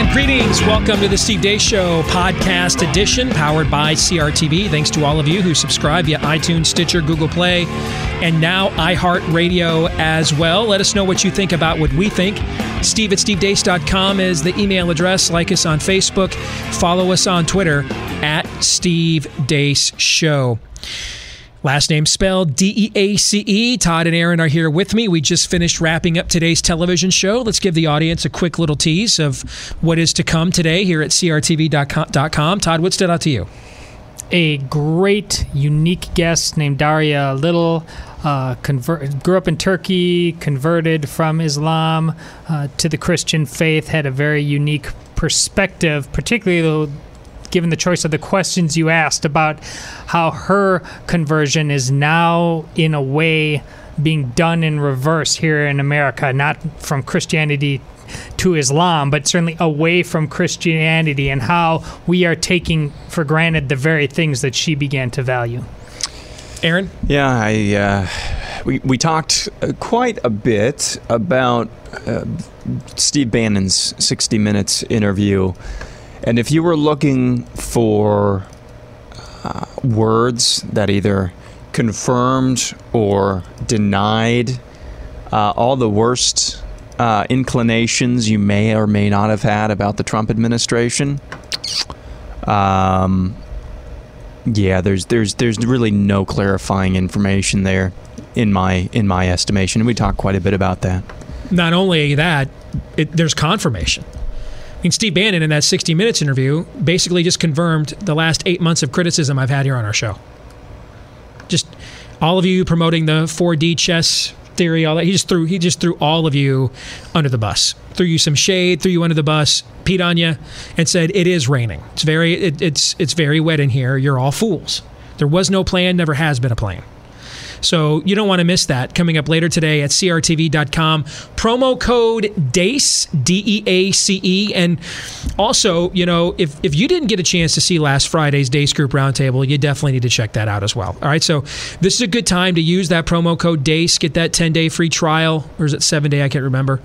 And greetings. Welcome to the Steve Deace Show podcast edition powered by CRTV. Thanks to all of you who subscribe via iTunes, Stitcher, Google Play, and now iHeartRadio as well. Let us know what you think about what we think. Steve at stevedeace.com is the email address. Like us on Facebook. Follow us on Twitter at Steve Deace Show. Last name spelled D E A C E. Todd and Aaron are here with me. We just finished wrapping up today's television show. Let's give the audience a quick little tease of what is to come today here at CRTV.com. Todd, what stood out to you? A great, unique guest named Daria Little. Uh, convert, grew up in Turkey, converted from Islam uh, to the Christian faith, had a very unique perspective, particularly given the choice of the questions you asked about how her conversion is now, in a way, being done in reverse here in America, not from Christianity to Islam, but certainly away from Christianity, and how we are taking for granted the very things that she began to value. Aaron? Yeah, I. Uh, we, we talked uh, quite a bit about uh, Steve Bannon's 60 Minutes interview and if you were looking for uh, words that either confirmed or denied uh, all the worst uh, inclinations you may or may not have had about the Trump administration, um, yeah, there's there's there's really no clarifying information there in my in my estimation, and we talked quite a bit about that. Not only that, it, there's confirmation. I mean, Steve Bannon in that 60 Minutes interview basically just confirmed the last eight months of criticism I've had here on our show. Just all of you promoting the 4D chess theory, all that. He just threw he just threw all of you under the bus. Threw you some shade, threw you under the bus, peed on you, and said it is raining. It's very it, it's it's very wet in here. You're all fools. There was no plan, never has been a plan. So you don't want to miss that coming up later today at crtv.com. Promo code DEACE, D E A C E. And also, you know, if, if you didn't get a chance to see last Friday's Deace Group Roundtable, you definitely need to check that out as well. All right. So this is a good time to use that promo code DEACE, get that 10 day free trial. Or is it seven day? I can't remember.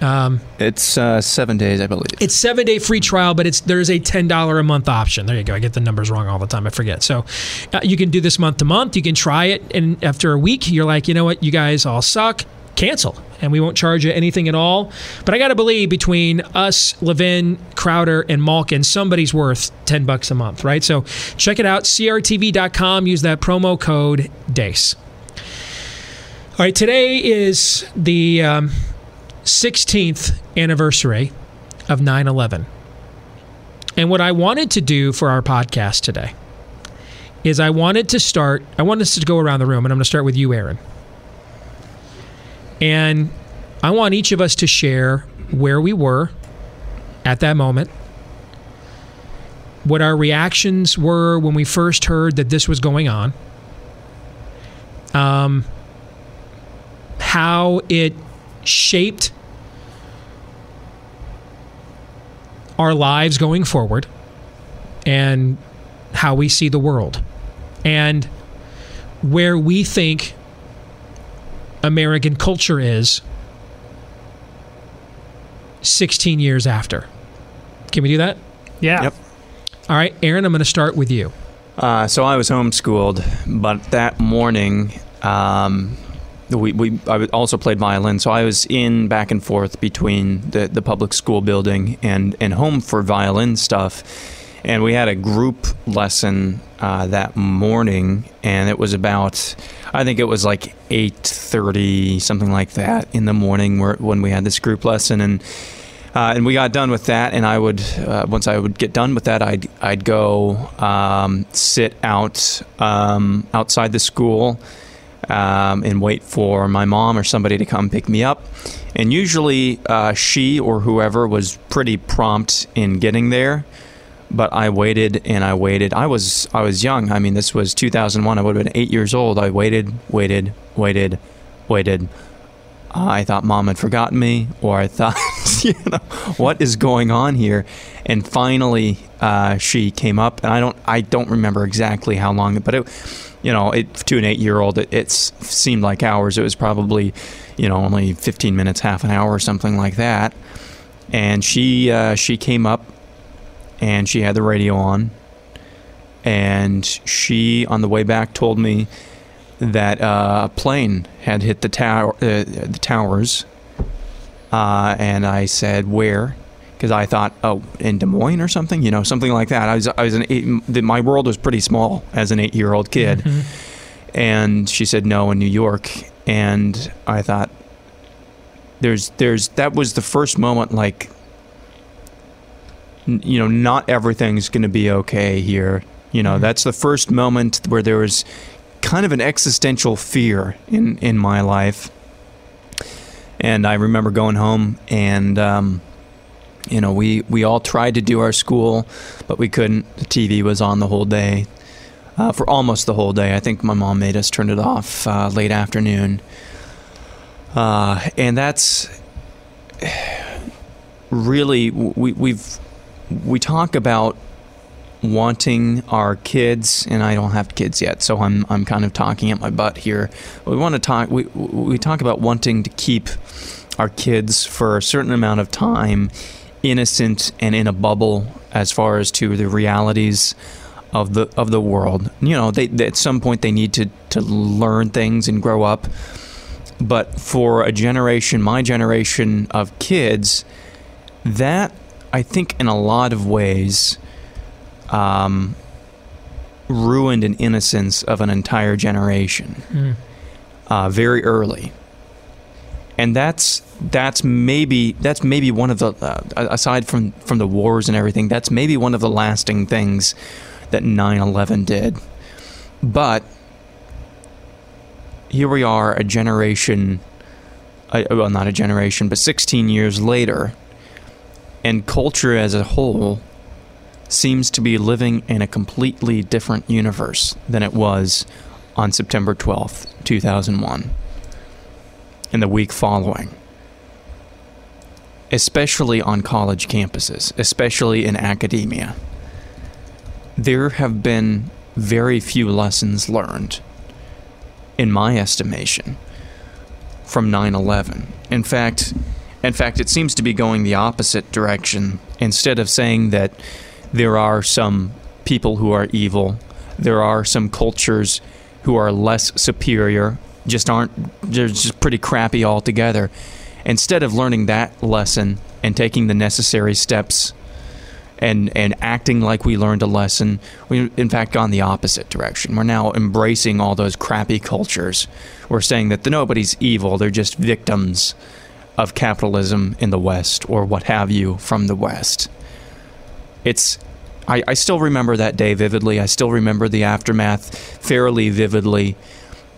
Um, it's uh, seven days, I believe. It's seven day free trial, but it's there's a ten dollar a month option. There you go. I get the numbers wrong all the time. I forget. So uh, you can do this month to month. You can try it, and after a week, you're like, you know what, you guys all suck. Cancel, and we won't charge you anything at all. But I got to believe between us, Levin, Crowder, and Malkin, somebody's worth ten bucks a month, right? So check it out. CRTV.com. Use that promo code DEACE. All right, today is the. Um, 16th anniversary of 9 11. And what I wanted to do for our podcast today is I wanted to start, I want us to go around the room, and I'm going to start with you, Aaron. And I want each of us to share where we were at that moment, what our reactions were when we first heard that this was going on, um, how it shaped our lives going forward and how we see the world and where we think American culture is 16 years after. Can we do that? Yeah. Yep. All right, Aaron, I'm going to start with you. Uh, so I was homeschooled, but that morning, um, we, we I also played violin, so I was in back and forth between the, the public school building and, and home for violin stuff. And we had a group lesson uh, that morning, and it was about I think it was like eight thirty, something like that, in the morning where, when we had this group lesson, and uh, and we got done with that. And I would uh, once I would get done with that, I'd I'd go um, sit out um, outside the school um, and wait for my mom or somebody to come pick me up. And usually uh, she or whoever was pretty prompt in getting there. but I waited and I waited. I was I was young. I mean, this was 2001. I would have been eight years old. I waited, waited, waited, waited. I thought mom had forgotten me, or I thought, you know, what is going on here? And finally, uh, she came up, and I don't I don't remember exactly how long, but it, you know, it to an eight year old, it, seemed like hours. It was probably, you know, only 15 minutes, half an hour, or something like that. And she uh, she came up and she had the radio on. And she, on the way back, told me that uh, a plane had hit the tower, uh, the towers. Uh, and I said, "Where?" Because I thought, "Oh, in Des Moines or something," you know, something like that. I was, I was an eight. My world was pretty small as an eight-year-old kid. Mm-hmm. And she said, "No, in New York." And I thought, "There's, there's." That was the first moment, like you know, not everything's going to be okay here. You know, mm-hmm. that's the first moment where there was kind of an existential fear in in my life. And I remember going home and. Um, you know, we, we all tried to do our school, but we couldn't. The TV was on the whole day, uh, for almost the whole day. I think my mom made us turn it off uh, late afternoon. Uh, and that's really, we, we've we talk about wanting our kids, and I don't have kids yet, so I'm I'm kind of talking at my butt here. We want to talk. We we talk about wanting to keep our kids for a certain amount of time innocent and in a bubble as far as to the realities of the of the world. You know, they, they, at some point they need to to learn things and grow up. But for a generation, my generation of kids, that I think in a lot of ways um, ruined an innocence of an entire generation mm. uh, very early. And that's that's maybe that's maybe one of the uh, aside from from the wars and everything that's maybe one of the lasting things that 9/11 did. But here we are a generation uh, well not a generation but 16 years later and culture as a whole seems to be living in a completely different universe than it was on September 12th, 2001, and the week following. Especially on college campuses, especially in academia. There have been very few lessons learned, in my estimation, from 9 11. In fact, in fact, it seems to be going the opposite direction. Instead of saying that there are some people who are evil, there are some cultures who are less superior, just aren't, they're just pretty crappy altogether. Instead of learning that lesson and taking the necessary steps and and acting like we learned a lesson. We in fact gone the opposite direction. We're now embracing all those crappy cultures. We're saying that the nobody's evil; they're just victims of capitalism in the West or what have you from the West. It's I, I still remember that day vividly. I still remember the aftermath fairly vividly.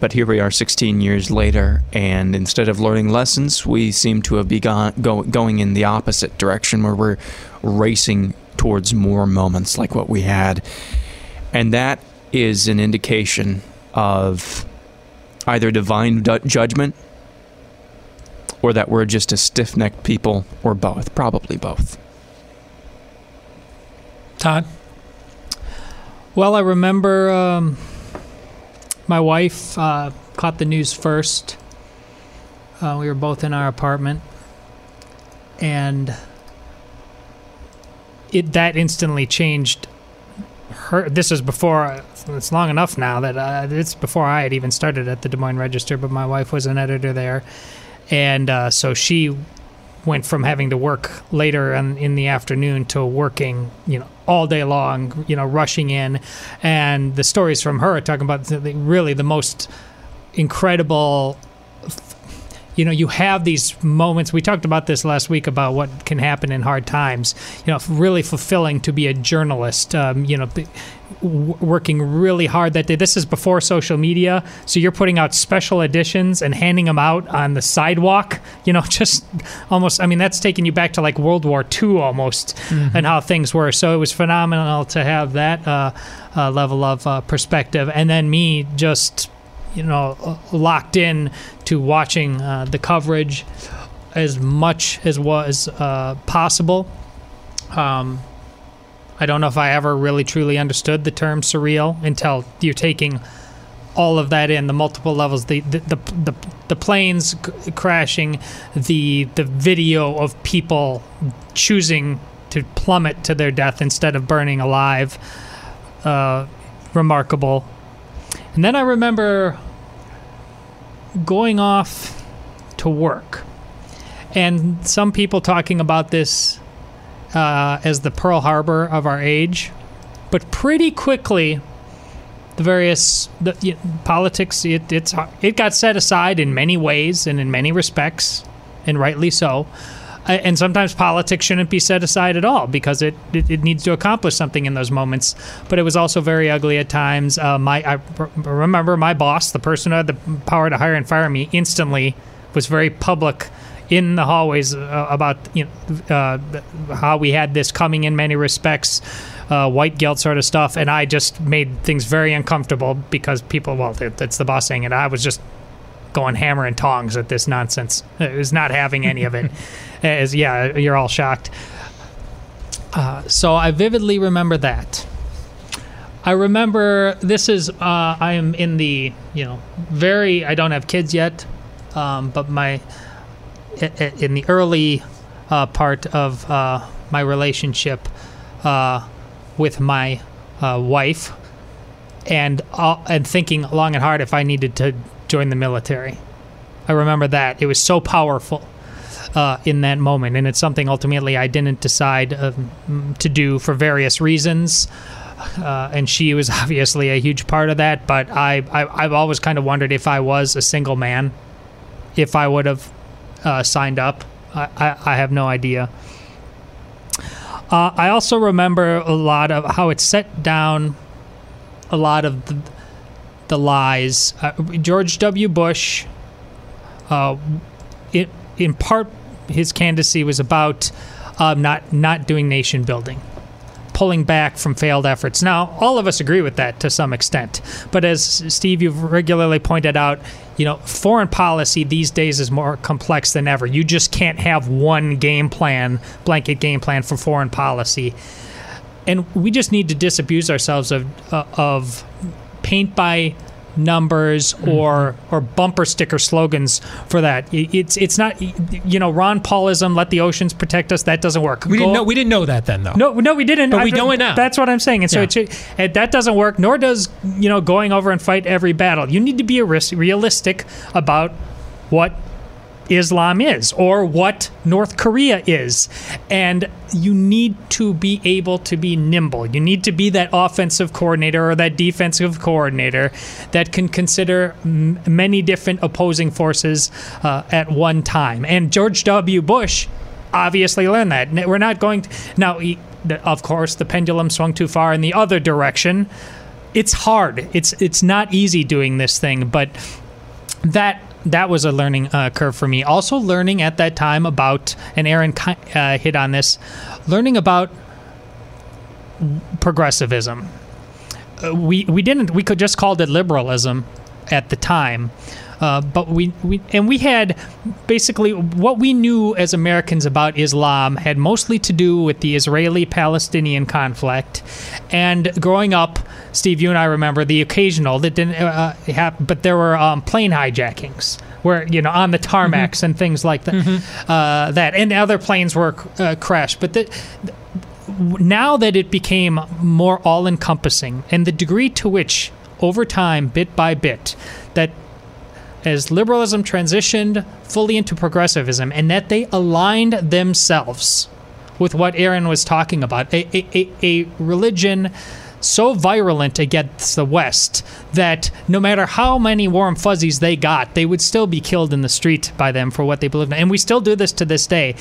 But here we are 16 years later, and instead of learning lessons, we seem to have begun go, going in the opposite direction where we're racing towards more moments like what we had. And that is an indication of either divine judgment or that we're just a stiff necked people, or both. Probably both. Todd? Well, I remember um, my wife uh, caught the news first. Uh, we were both in our apartment, and it that instantly changed her. This is before. It's long enough now that uh, it's before I had even started at the Des Moines Register, but my wife was an editor there, and uh, so she went from having to work later in, in the afternoon to working, you know, all day long, you know, rushing in. And the stories from her talking about really the most incredible you know, you have these moments. We talked about this last week about what can happen in hard times. You know, really fulfilling to be a journalist. Um, you know, working really hard that day. This is before social media, so you're putting out special editions and handing them out on the sidewalk. You know, just almost. I mean, that's taking you back to like World War II almost, and how things were. So it was phenomenal to have that uh, uh, level of uh, perspective, and then me just you know uh, locked in to watching uh, the coverage as much as was uh, possible. Um, I don't know if I ever really truly understood the term surreal until you're taking all of that in the multiple levels the the the, the, the planes c- crashing the the video of people choosing to plummet to their death instead of burning alive uh, remarkable and then I remember going off to work and some people talking about this uh, as the Pearl Harbor of our age. But pretty quickly, the various the, y politics it, it got set aside in many ways and in many respects, and rightly so. And sometimes politics shouldn't be set aside at all because it, it, it needs to accomplish something in those moments. But it was also very ugly at times. Uh, my I remember my boss, the person who had the power to hire and fire me, instantly was very public in the hallways uh, about you know uh, how we had this coming in many respects, uh, white guilt sort of stuff, and I just made things very uncomfortable because people, well, that- that's the boss saying it. I was just going hammer and tongs at this nonsense. It was not having any of it. As yeah, you're all shocked. Uh, so I vividly remember that. I remember this is uh, I am in the you know very I don't have kids yet, um, but my in the early uh, part of uh, my relationship uh, with my uh, wife, and uh, and thinking long and hard if I needed to join the military. I remember that it was so powerful uh, in that moment, and it's something ultimately I didn't decide um, to do for various reasons. Uh, and she was obviously a huge part of that. But I, I I've always kind of wondered if I was a single man, if I would have uh, signed up. I, I, I have no idea. Uh, I also remember a lot of how it set down a lot of the, the lies. Uh, George W. Bush, uh, it, in part, his candidacy was about um, not not doing nation building, pulling back from failed efforts. Now, all of us agree with that to some extent, but as Steve, you've regularly pointed out, you know, foreign policy these days is more complex than ever. You just can't have one game plan, blanket game plan for foreign policy and we just need to disabuse ourselves of uh, of paint by numbers hmm. or or bumper sticker slogans for that. It's it's not you know Ron Paulism. Let the oceans protect us. That doesn't work. We didn't know. We didn't know that then, though. no, no, we didn't. But we know it now. That's what I'm saying. And so Yeah. it that doesn't work. Nor does you know going over and fight every battle. You need to be realistic about what Islam is or what North Korea is. And you need to be able to be nimble. You need to be that offensive coordinator or that defensive coordinator that can consider m- many different opposing forces uh, at one time. And George W. Bush obviously learned that. We're not going to. Now, he, of course, the pendulum swung too far in the other direction. It's hard. It's it's not easy doing this thing, but that that was a learning uh, curve for me. Also, learning at that time about, and Aaron uh, hit on this, learning about progressivism. Uh, we we didn't we could just called it liberalism at the time. Uh, but we, we and we had basically what we knew as Americans about Islam had mostly to do with the Israeli-Palestinian conflict, and growing up, Steve, you and I remember the occasional that didn't uh, happen, but there were um, plane hijackings where you know on the tarmacs and things like that, uh, that and other planes were uh, crashed. But the, now that it became more all encompassing and the degree to which over time bit by bit that as liberalism transitioned fully into progressivism and that they aligned themselves with what Aaron was talking about a, a, a, religion so virulent against the West that no matter how many warm fuzzies they got, they would still be killed in the street by them for what they believed in. And we still do this to this day.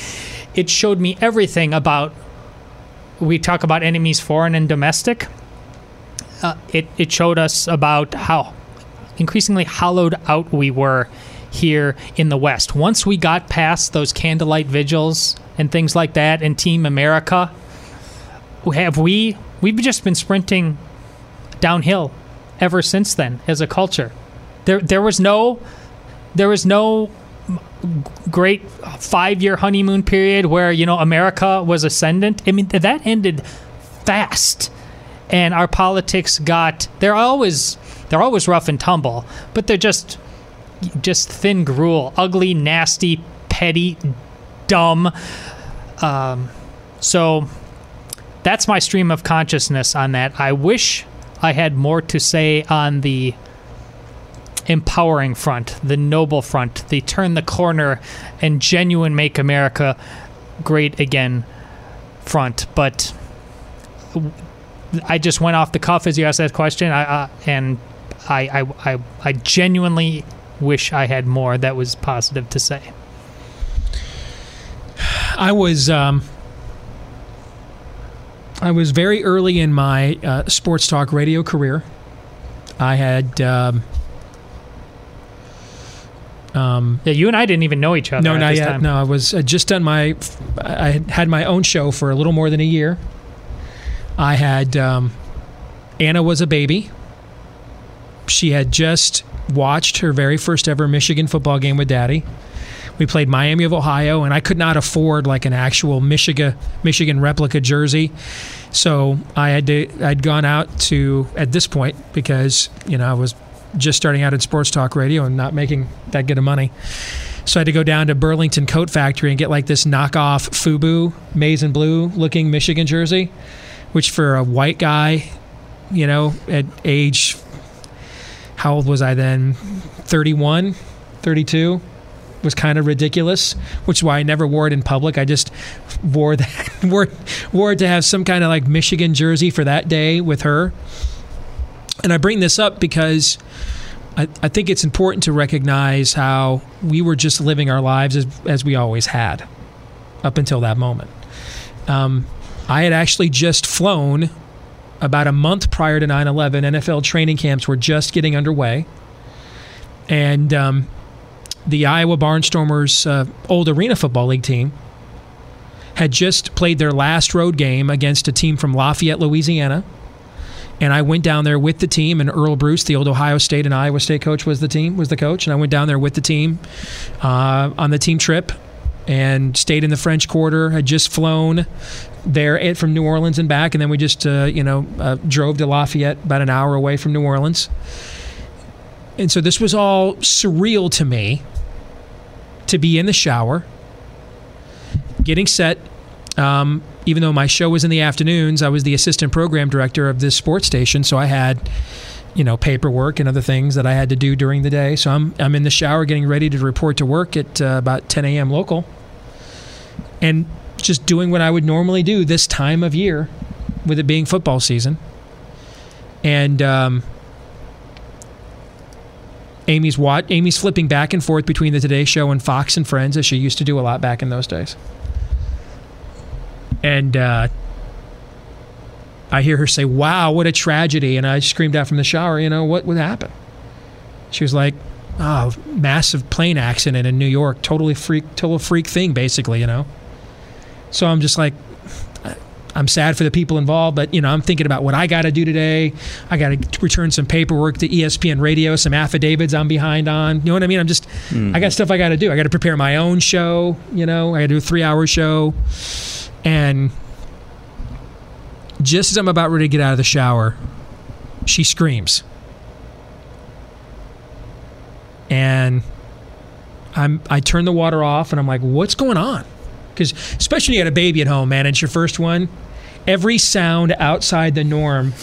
It showed me everything about. We talk about enemies, foreign and domestic. Uh, it it showed us about how increasingly hollowed out we were here in the West. Once we got past those candlelight vigils and things like that, and Team America, have we we've just been sprinting downhill ever since then as a culture. There there was no there was no great five year honeymoon period where you know America was ascendant. I mean that ended fast, and our politics got they're always they're always rough and tumble, but they're just just thin gruel, ugly, nasty, petty, dumb. Um, so that's my stream of consciousness on that. I wish I had more to say on the empowering front, the noble front, the turn the corner and genuine make America great again front. But I just went off the cuff as you asked that question, I, uh, and I, I, I, I genuinely wish I had more that was positive to say. I was um, I was very early in my uh, sports talk radio career. I had um, um, Yeah, you and I didn't even know each other. no, at not this yet. Time. No, I was uh, just done my. I had had my own show for a little more than a year. I had um, Anna was a baby. She had just watched her very first ever Michigan football game with Daddy. We played Miami of Ohio, and I could not afford like an actual Michigan Michigan replica jersey, so I had to. I'd gone out to at this point because you know I was just starting out in sports talk radio and not making that good of money. So I had to go down to Burlington Coat Factory and get like this knockoff FUBU maize and blue looking Michigan jersey, which for a white guy, you know, at age, how old was I then? 31, 32, was kind of ridiculous, which is why I never wore it in public. I just wore that, wore, wore it to have some kind of like Michigan jersey for that day with her. And I bring this up because I, I think it's important to recognize how we were just living our lives as, as we always had up until that moment. Um, I had actually just flown about a month prior to 9 11. NFL training camps were just getting underway. And um, the Iowa Barnstormers uh, old Arena Football League team had just played their last road game against a team from Lafayette, Louisiana and I went down there with the team. And Earle Bruce, the old Ohio State and Iowa State coach, was the team was the coach, and I went down there with the team uh, on the team trip and stayed in the French Quarter. Had just flown there from New Orleans and back, and then we just uh, you know uh, drove to Lafayette, about an hour away from New Orleans. And so this was all surreal to me to be in the shower, getting set. Um, even though my show was in the afternoons, I was the assistant program director of this sports station, so I had, you know, paperwork and other things that I had to do during the day. So I'm I'm in the shower getting ready to report to work at uh, about 10 a.m. local, and just doing what I would normally do this time of year, with it being football season. And um, Amy's wat- Amy's flipping back and forth between the Today Show and Fox and Friends, as she used to do a lot back in those days and uh, I hear her say, "Wow, what a tragedy!" And I screamed out from the shower, "You know what would happen?" She was like, "Oh, massive plane accident in New York, totally freak, total freak thing, basically, you know." So I'm just like, I'm sad for the people involved, but you know, I'm thinking about what I got to do today. I got to return some paperwork to ESPN Radio, some affidavits I'm behind on. You know what I mean? I'm just, I got mm-hmm. stuff I got to do. I got to prepare my own show. You know, I got to do a three hour show. And just as I'm about ready to get out of the shower, she screams. And I'm I turn the water off and I'm like, what's going on? Because especially when you got a baby at home, man, it's your first one. Every sound outside the norm,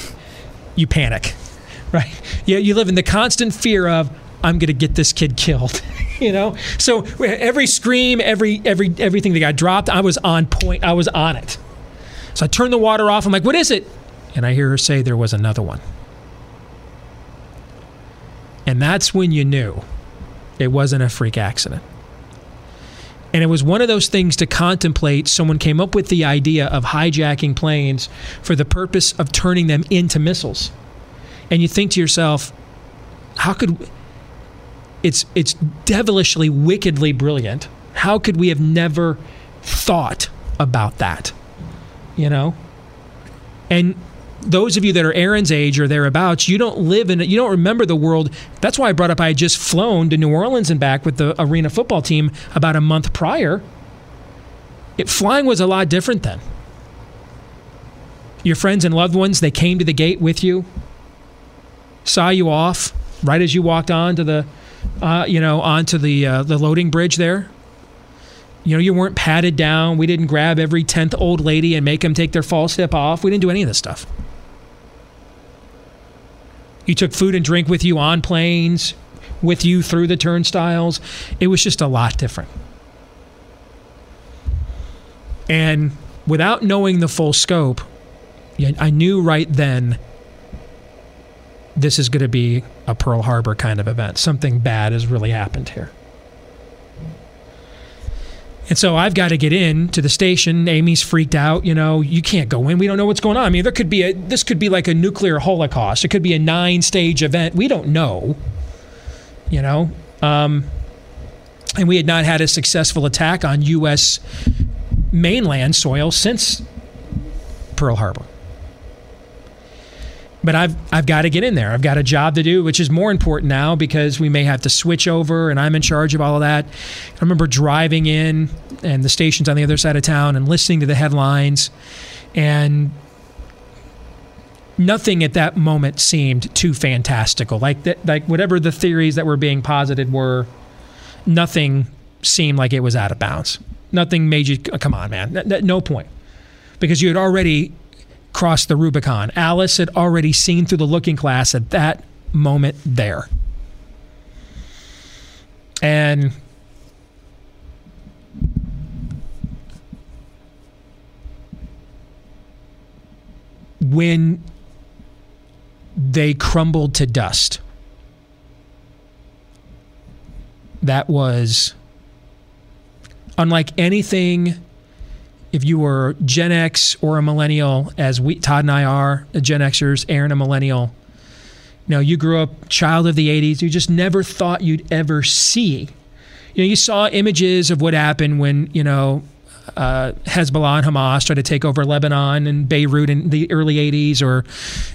you panic, right? You, you live in the constant fear of I'm to get this kid killed, you know. So every scream, every every everything that got dropped, I was on point. I was on it. So I turned the water off. I'm like, what is it? And I hear her say there was another one. And that's when you knew it wasn't a freak accident. And it was one of those things to contemplate. Someone came up with the idea of hijacking planes for the purpose of turning them into missiles. And you think to yourself, how could it's it's devilishly wickedly brilliant. How could we have never thought about that? You know? And those of you that are Aaron's age or thereabouts, you don't live in. You don't remember the world. That's why I brought up I had just flown to New Orleans and back with the arena football team about a month prior. It, flying was a lot different then. Your friends and loved ones, they came to the gate with you, saw you off right as you walked on to the, uh, you know, onto the uh, the loading bridge there. You know, you weren't patted down. We didn't grab every tenth old lady and make them take their false hip off. We didn't do any of this stuff. You took food and drink with you on planes, with you through the turnstiles. It was just a lot different. And without knowing the full scope, I knew right then this is going to be a Pearl Harbor kind of event. Something bad has really happened here. And so I've got to get in to the station. Amy's freaked out. You know, you can't go in. We don't know what's going on. I mean, there could be a this could be like a nuclear holocaust. It could be a nine stage event. We don't know. You know, um, and we had not had a successful attack on U.S. mainland soil since Pearl Harbor but I've I've got to get in there. I've got a job to do, which is more important now because we may have to switch over, and I'm in charge of all of that. I remember driving in, and the station's on the other side of town, and listening to the headlines, and nothing at that moment seemed too fantastical. Like that, like whatever the theories that were being posited were, nothing seemed like it was out of bounds. Nothing made you come on, man. No point, because you had already crossed the Rubicon. Alice had already seen through the looking glass at that moment there. And when they crumbled to dust, that was unlike anything if you were Gen X or a millennial, as we Todd and I are, Gen Xers, Aaron a millennial. You know, you grew up child of the '80s. You just never thought you'd ever see. You know, you saw images of what happened when you know uh, Hezbollah and Hamas tried to take over Lebanon and Beirut in the early '80s, or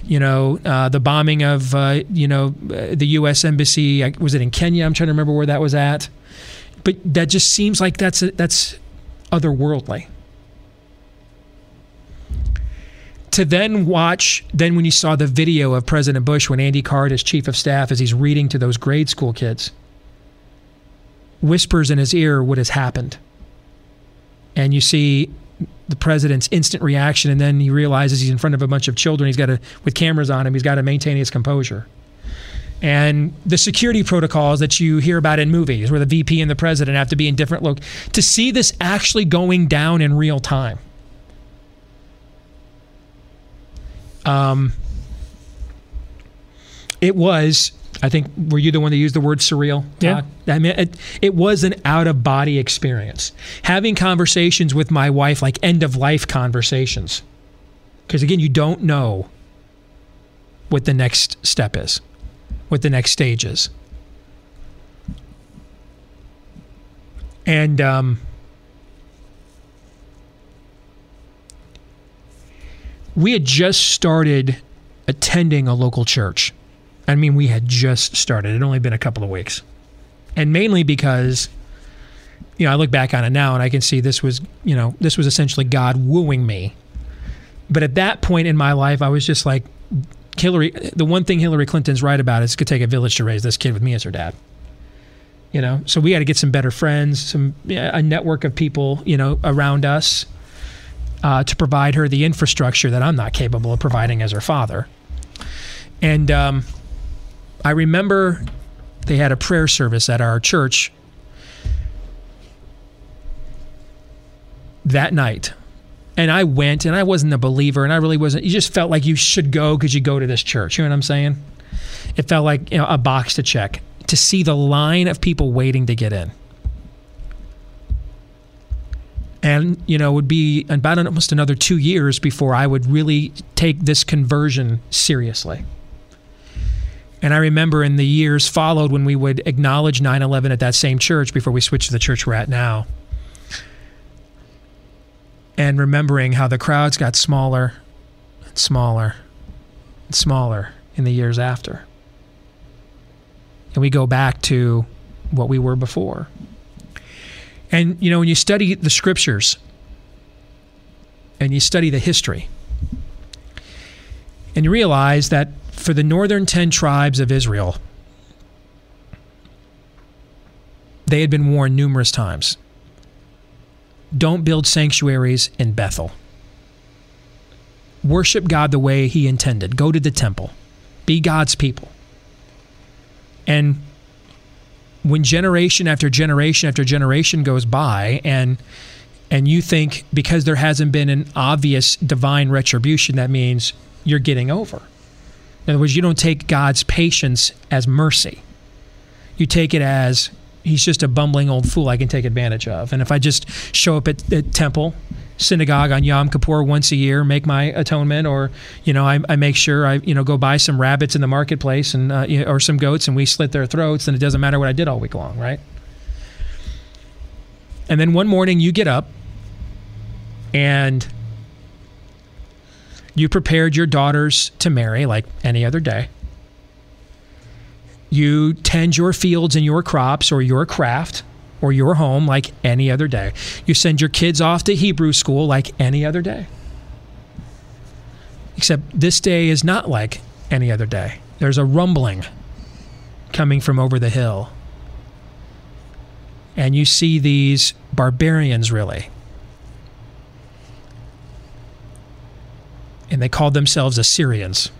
you know uh, the bombing of uh, you know uh, the U.S. embassy. Was it in Kenya? I'm trying to remember where that was at. But that just seems like that's that's otherworldly to then watch, then when you saw the video of President Bush when Andy Card is chief of staff as he's reading to those grade school kids, whispers in his ear what has happened. And you see the president's instant reaction, and then he realizes he's in front of a bunch of children. He's got to, with cameras on him, he's got to maintain his composure. And the security protocols that you hear about in movies, where the VP and the president have to be in different look, to see this actually going down in real time Um, it was. I think were you the one that used the word surreal? Yeah. I mean, it, it was an out of body experience. Having conversations with my wife, like end of life conversations, because again, you don't know what the next step is, what the next stage is, and um, we had just started attending a local church. I mean, we had just started. It had only been a couple of weeks. And mainly because, you know, I look back on it now and I can see this was, you know, this was essentially God wooing me. But at that point in my life, I was just like, Hillary, the one thing Hillary Clinton's right about is it could take a village to raise this kid with me as her dad. You know, so we got to get some better friends, some a network of people, you know, around us uh, to provide her the infrastructure that I'm not capable of providing as her father. And um, I remember they had a prayer service at our church that night. and I went, and I wasn't a believer, and I really wasn't. You just felt like you should go because you go to this church. You know what I'm saying? It felt like you know, a box to check to see the line of people waiting to get in. And you know, it would be about almost another two years before I would really take this conversion seriously. And I remember in the years followed when we would acknowledge 9 11 at that same church before we switched to the church we're at now. And remembering how the crowds got smaller and smaller and smaller in the years after. And we go back to what we were before. And, you know, when you study the scriptures and you study the history, and you realize that for the northern 10 tribes of Israel, they had been warned numerous times don't build sanctuaries in Bethel. Worship God the way He intended. Go to the temple. Be God's people. And when generation after generation after generation goes by and and you think because there hasn't been an obvious divine retribution that means you're getting over in other words, you don't take God's patience as mercy. You take it as he's just a bumbling old fool I can take advantage of. And if I just show up at, at temple, synagogue on Yom Kippur once a year, make my atonement, or you know, I, I make sure I you know go buy some rabbits in the marketplace and uh, or some goats, and we slit their throats, then it doesn't matter what I did all week long, right? And then one morning you get up and you prepared your daughters to marry like any other day. You tend your fields and your crops or your craft or your home like any other day. You send your kids off to Hebrew school like any other day. Except this day is not like any other day. There's a rumbling coming from over the hill. And you see these barbarians, really, and they called themselves Assyrians.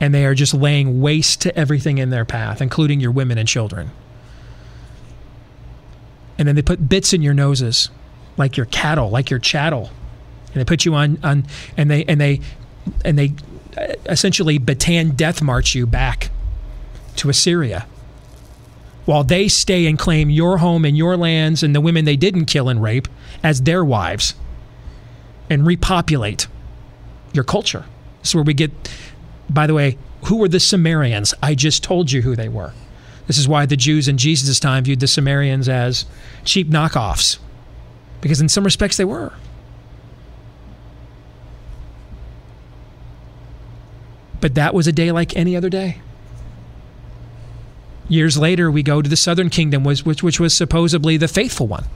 And they are just laying waste to everything in their path, including your women and children. And then they put bits in your noses, like your cattle, like your chattel. And they put you on, on and they and they and they essentially Bataan death march you back to Assyria. While they stay and claim your home and your lands and the women they didn't kill and rape as their wives and repopulate your culture. This is where we get, by the way, who were the Samaritans? I just told you who they were. This is why the Jews in Jesus' time viewed the Samaritans as cheap knockoffs, because in some respects they were. But that was a day like any other day. Years later, we go to the southern kingdom, which, which was supposedly the faithful one.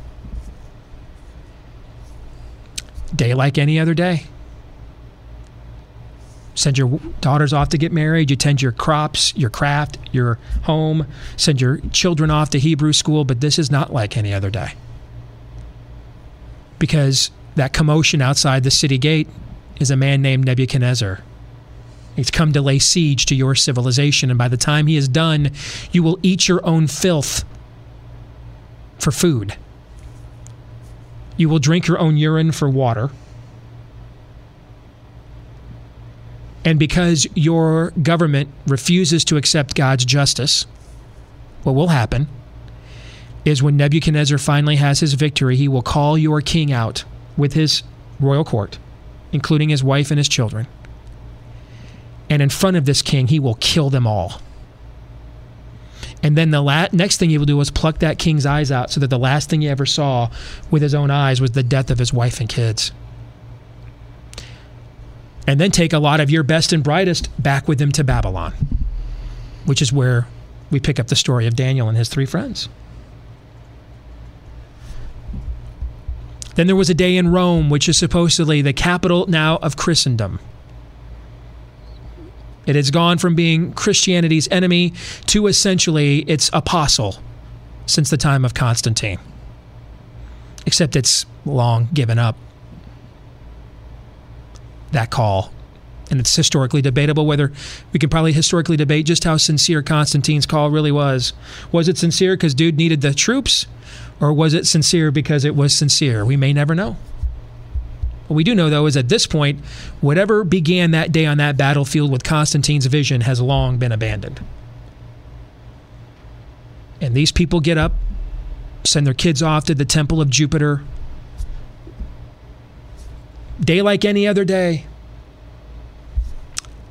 Day like any other day send your daughters off to get married, you tend your crops, your craft, your home, send your children off to Hebrew school, but this is not like any other day. Because that commotion outside the city gate is a man named Nebuchadnezzar. He's come to lay siege to your civilization, and by the time he is done, you will eat your own filth for food. You will drink your own urine for water And because your government refuses to accept God's justice, what will happen is when Nebuchadnezzar finally has his victory, he will call your king out with his royal court, including his wife and his children. And in front of this king, he will kill them all. And then the la- next thing he will do is pluck that king's eyes out so that the last thing he ever saw with his own eyes was the death of his wife and kids and then take a lot of your best and brightest back with them to Babylon, which is where we pick up the story of Daniel and his three friends. Then there was a day in Rome, which is supposedly the capital now of Christendom. It has gone from being Christianity's enemy to essentially its apostle since the time of Constantine. Except it's long given up that call. And it's historically debatable whether we can probably historically debate just how sincere Constantine's call really was. Was it sincere because dude needed the troops, or was it sincere because it was sincere? We may never know. What we do know, though, is at this point, whatever began that day on that battlefield with Constantine's vision has long been abandoned. And these people get up, send their kids off to the temple of Jupiter. Day like any other day,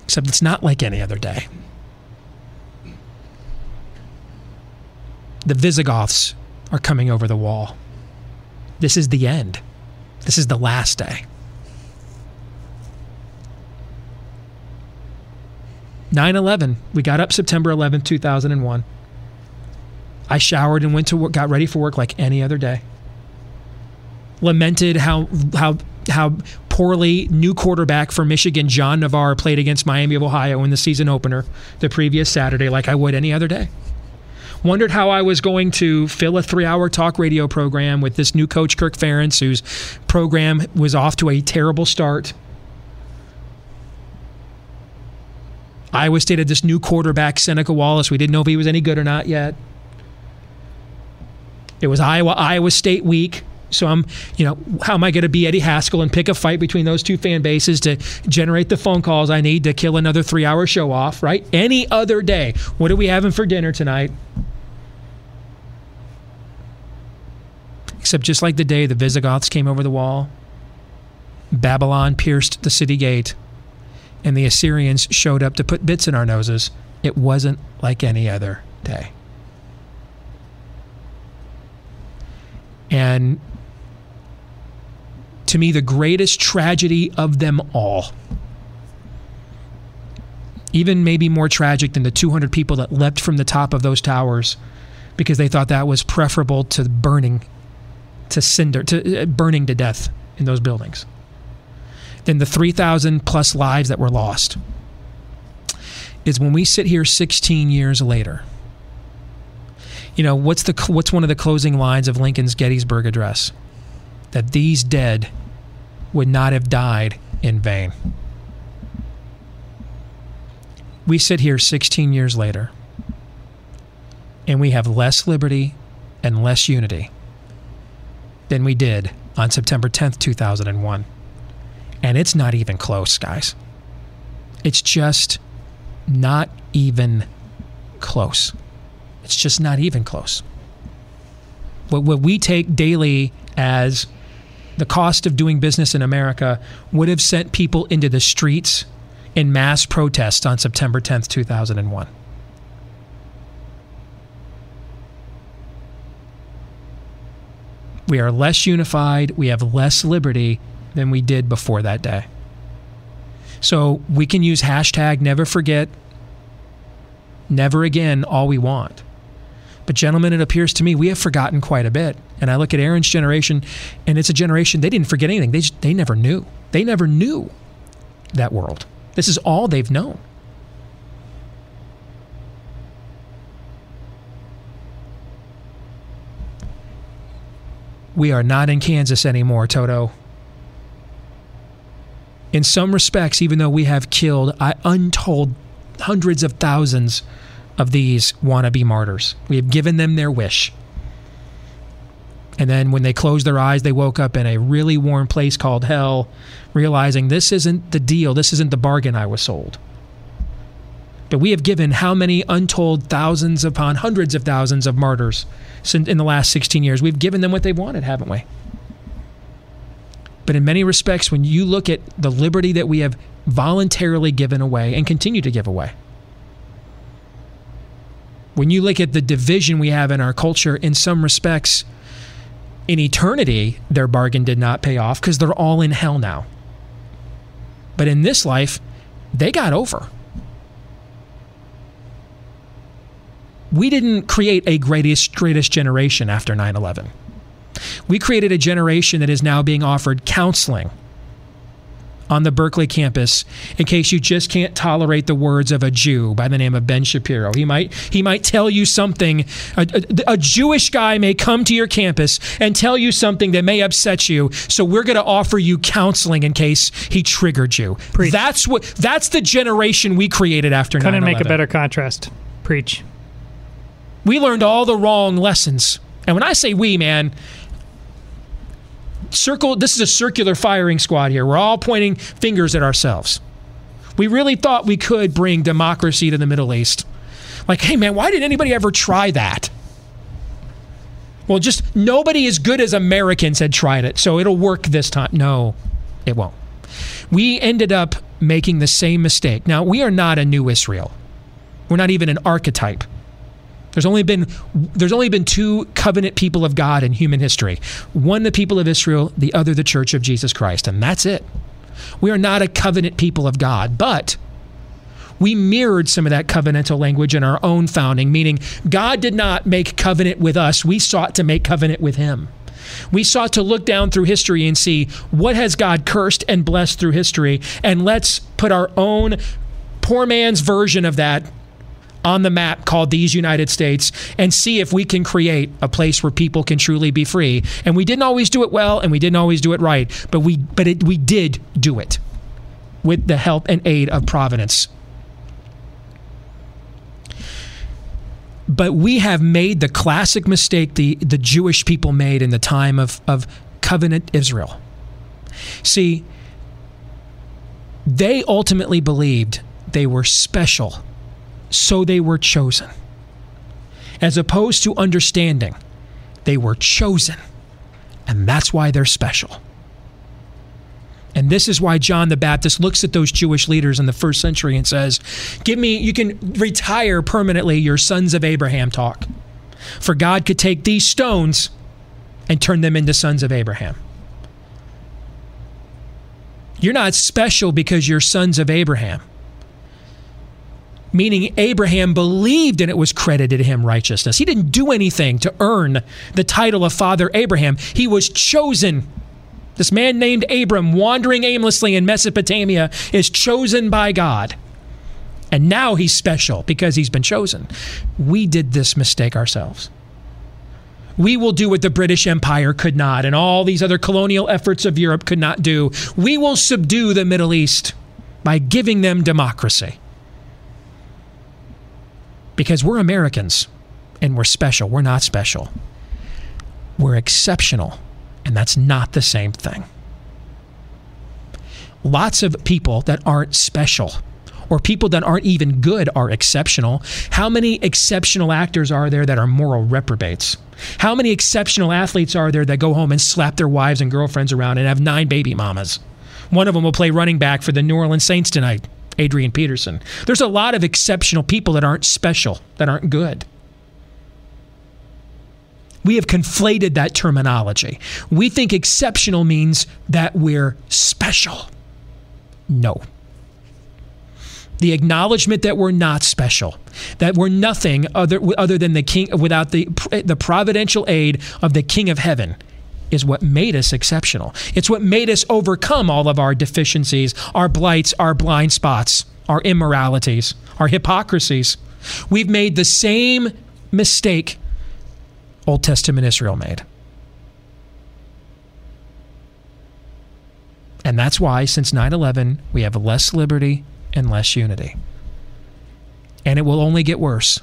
except it's not like any other day. The Visigoths are coming over the wall. This is the end. This is the last day. 9 11, we got up September 11th, 2001. I showered and went to work, got ready for work like any other day. Lamented how, how, how poorly new quarterback for Michigan, John Navarre, played against Miami of Ohio in the season opener the previous Saturday, like I would any other day wondered how I was going to fill a three hour talk radio program with this new coach, Kirk Ferentz, whose program was off to a terrible start. Iowa State had this new quarterback, Seneca Wallace. We didn't know if he was any good or not yet. It was Iowa Iowa State week. So I'm, you know, how am I going to be Eddie Haskell and pick a fight between those two fan bases to generate the phone calls I need to kill another three hour show off, right? Any other day. What are we having for dinner tonight? Except just like the day the Visigoths came over the wall, Babylon pierced the city gate, and the Assyrians showed up to put bits in our noses, it wasn't like any other day. And to me, the greatest tragedy of them all, even maybe more tragic than the 200 people that leapt from the top of those towers because they thought that was preferable to burning to cinder, to uh, burning to death in those buildings than the 3,000 plus lives that were lost is when we sit here 16 years later. You know, what's the what's one of the closing lines of Lincoln's Gettysburg address? That these dead would not have died in vain. We sit here 16 years later and we have less liberty and less unity than we did on September 10th, 2001. And it's not even close, guys. It's just not even close. It's just not even close. What, what we take daily as the cost of doing business in America would have sent people into the streets in mass protest on September 10th, 2001. We are less unified, we have less liberty than we did before that day. So we can use hashtag never forget, never again, all we want. But, gentlemen, it appears to me we have forgotten quite a bit. And I look at Aaron's generation, and it's a generation, they didn't forget anything. They, just, they never knew. They never knew that world. This is all they've known. we are not in Kansas anymore, Toto. In some respects, even though we have killed untold hundreds of thousands of these wannabe martyrs, we have given them their wish. And then when they closed their eyes, they woke up in a really warm place called hell, realizing this isn't the deal, this isn't the bargain I was sold. But we have given how many untold thousands upon hundreds of thousands of martyrs in the last 16 years? We've given them what they wanted, haven't we? But in many respects, when you look at the liberty that we have voluntarily given away and continue to give away, when you look at the division we have in our culture, in some respects, in eternity, their bargain did not pay off because they're all in hell now. But in this life, they got over. we didn't create a greatest greatest generation after 9/11. We created a generation that is now being offered counseling on the Berkeley campus in case you just can't tolerate the words of a Jew by the name of Ben Shapiro. He might he might tell you something a, a, a Jewish guy may come to your campus and tell you something that may upset you. So we're going to offer you counseling in case he triggered you. Preach. That's what that's the generation we created after Couldn't 9/11. make a better contrast. Preach. We learned all the wrong lessons. And when I say we, man, circle. This is a circular firing squad here. We're all pointing fingers at ourselves. We really thought we could bring democracy to the Middle East. Like, hey man, why did anybody ever try that? Well, just nobody as good as Americans had tried it, so it'll work this time. No, it won't. We ended up making the same mistake. Now, we are not a new Israel. We're not even an archetype. There's only been there's only been two covenant people of God in human history. One the people of Israel, the other the church of Jesus Christ, and that's it. We are not a covenant people of God, but we mirrored some of that covenantal language in our own founding, meaning God did not make covenant with us, we sought to make covenant with him. We sought to look down through history and see what has God cursed and blessed through history, and let's put our own poor man's version of that on the map called these United States and see if we can create a place where people can truly be free. And we didn't always do it well and we didn't always do it right, but we but it, we did do it with the help and aid of providence. But we have made the classic mistake the, the Jewish people made in the time of, of covenant Israel. See, they ultimately believed they were special, so they were chosen. As opposed to understanding, they were chosen, and that's why they're special. And this is why John the Baptist looks at those Jewish leaders in the first century and says, Give me, you can retire permanently your sons of Abraham talk. For God could take these stones and turn them into sons of Abraham. You're not special because you're sons of Abraham. Meaning, Abraham believed and it was credited to him righteousness. He didn't do anything to earn the title of Father Abraham, he was chosen this man named Abram, wandering aimlessly in Mesopotamia, is chosen by God. And now he's special because he's been chosen. We did this mistake ourselves. We will do what the British Empire could not, and all these other colonial efforts of Europe could not do. We will subdue the Middle East by giving them democracy. Because we're Americans and we're special. We're not special. We're exceptional and that's not the same thing. Lots of people that aren't special or people that aren't even good are exceptional. How many exceptional actors are there that are moral reprobates? How many exceptional athletes are there that go home and slap their wives and girlfriends around and have nine baby mamas? One of them will play running back for the New Orleans Saints tonight, Adrian Peterson. There's a lot of exceptional people that aren't special, that aren't good. We have conflated that terminology. We think exceptional means that we're special. No. The acknowledgement that we're not special, that we're nothing other, other than the king without the, the providential aid of the King of Heaven is what made us exceptional. It's what made us overcome all of our deficiencies, our blights, our blind spots, our immoralities, our hypocrisies. We've made the same mistake Old Testament Israel made. And that's why, since 9 11, we have less liberty and less unity. And it will only get worse.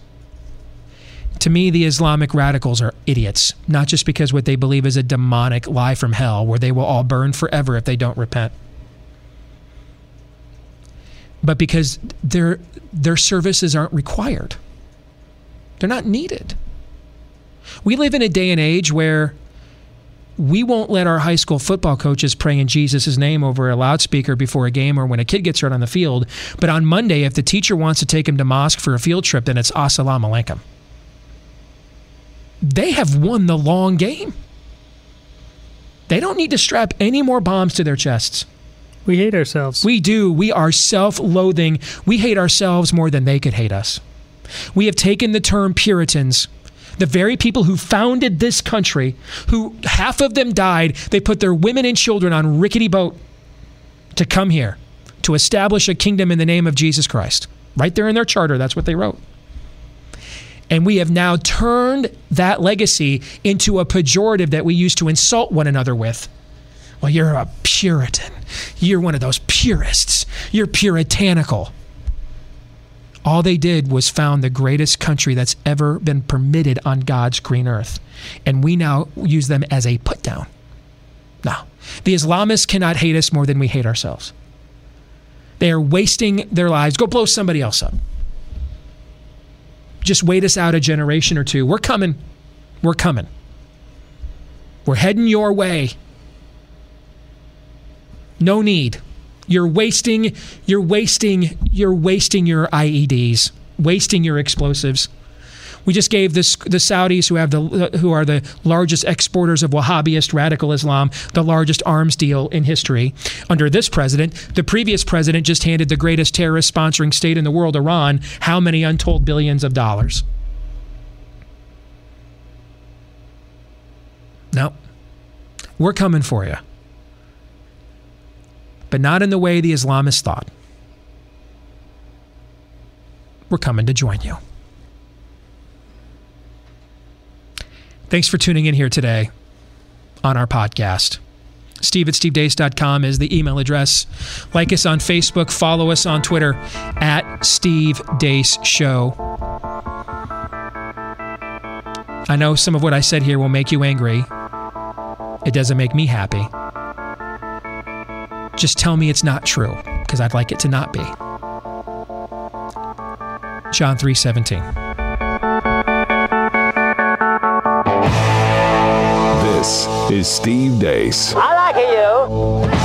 To me, the Islamic radicals are idiots, not just because what they believe is a demonic lie from hell where they will all burn forever if they don't repent, but because their, their services aren't required. They're not needed. We live in a day and age where we won't let our high school football coaches pray in Jesus' name over a loudspeaker before a game or when a kid gets hurt on the field. But on Monday, if the teacher wants to take him to mosque for a field trip, then it's assalamu alaikum. They have won the long game. They don't need to strap any more bombs to their chests. We hate ourselves. We do. We are self loathing. We hate ourselves more than they could hate us. We have taken the term Puritans the very people who founded this country, who half of them died, they put their women and children on rickety boat to come here to establish a kingdom in the name of Jesus Christ. Right there in their charter, that's what they wrote. And we have now turned that legacy into a pejorative that we used to insult one another with. Well, you're a Puritan. You're one of those purists. You're puritanical. All they did was found the greatest country that's ever been permitted on God's green earth. And we now use them as a put down. No. The Islamists cannot hate us more than we hate ourselves. They are wasting their lives. Go blow somebody else up. Just wait us out a generation or two. We're coming. We're coming. We're heading your way. No need. You're wasting, you're wasting, you're wasting your IEDs, wasting your explosives. We just gave this, the Saudis, who have the who are the largest exporters of Wahhabist radical Islam, the largest arms deal in history. Under this president, the previous president just handed the greatest terrorist sponsoring state in the world, Iran, how many untold billions of dollars? No, we're coming for you, but not in the way the Islamists thought. We're coming to join you. Thanks for tuning in here today on our podcast. Steve at stevedeace.com is the email address. Like us on Facebook, follow us on Twitter at Steve Deace Show. I know some of what I said here will make you angry. It doesn't make me happy. Just tell me it's not true, because I'd like it to not be. John 3:17. This is Steve Deace. I like you.